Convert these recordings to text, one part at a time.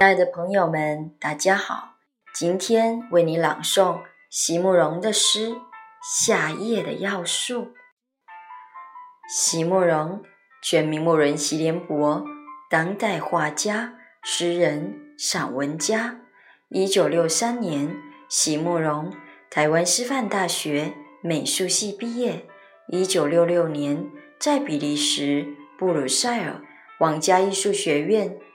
亲爱的朋友们，大家好！今天为你朗诵席慕容的诗《夏夜的要素》。席慕容，全名慕人席联博，当代画家、诗人、散文家。一九六三年，席慕容台湾师范大学美术系毕业。一九六六年，在比利时布鲁塞尔皇家艺术学院。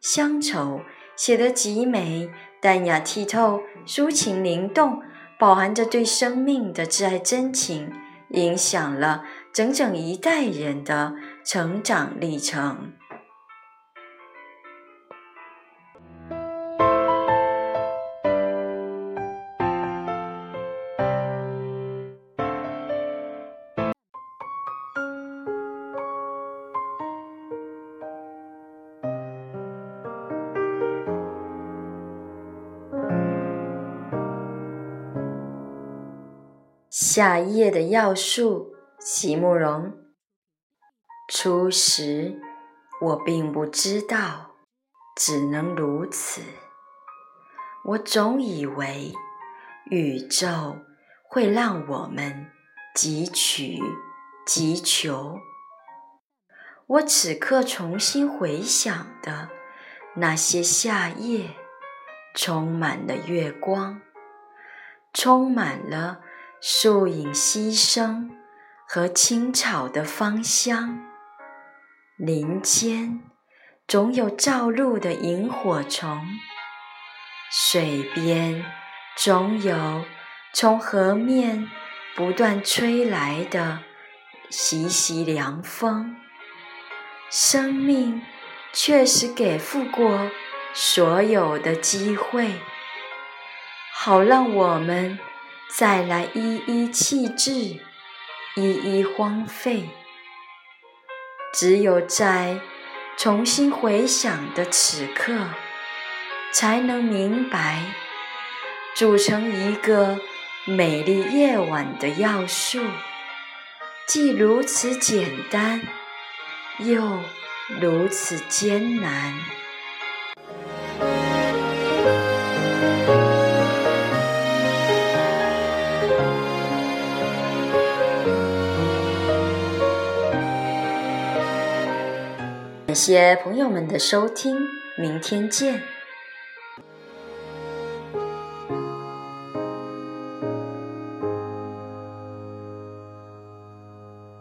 乡愁写得极美，淡雅剔透，抒情灵动，饱含着对生命的挚爱真情，影响了整整一代人的成长历程。夏夜的药树，席慕容。初时我并不知道，只能如此。我总以为宇宙会让我们汲取、汲求。我此刻重新回想的那些夏夜，充满了月光，充满了。树影溪声和青草的芳香，林间总有照路的萤火虫，水边总有从河面不断吹来的习习凉风。生命确实给付过所有的机会，好让我们。再来一一弃置，一一荒废。只有在重新回想的此刻，才能明白，组成一个美丽夜晚的要素，既如此简单，又如此艰难。感谢朋友们的收听，明天见。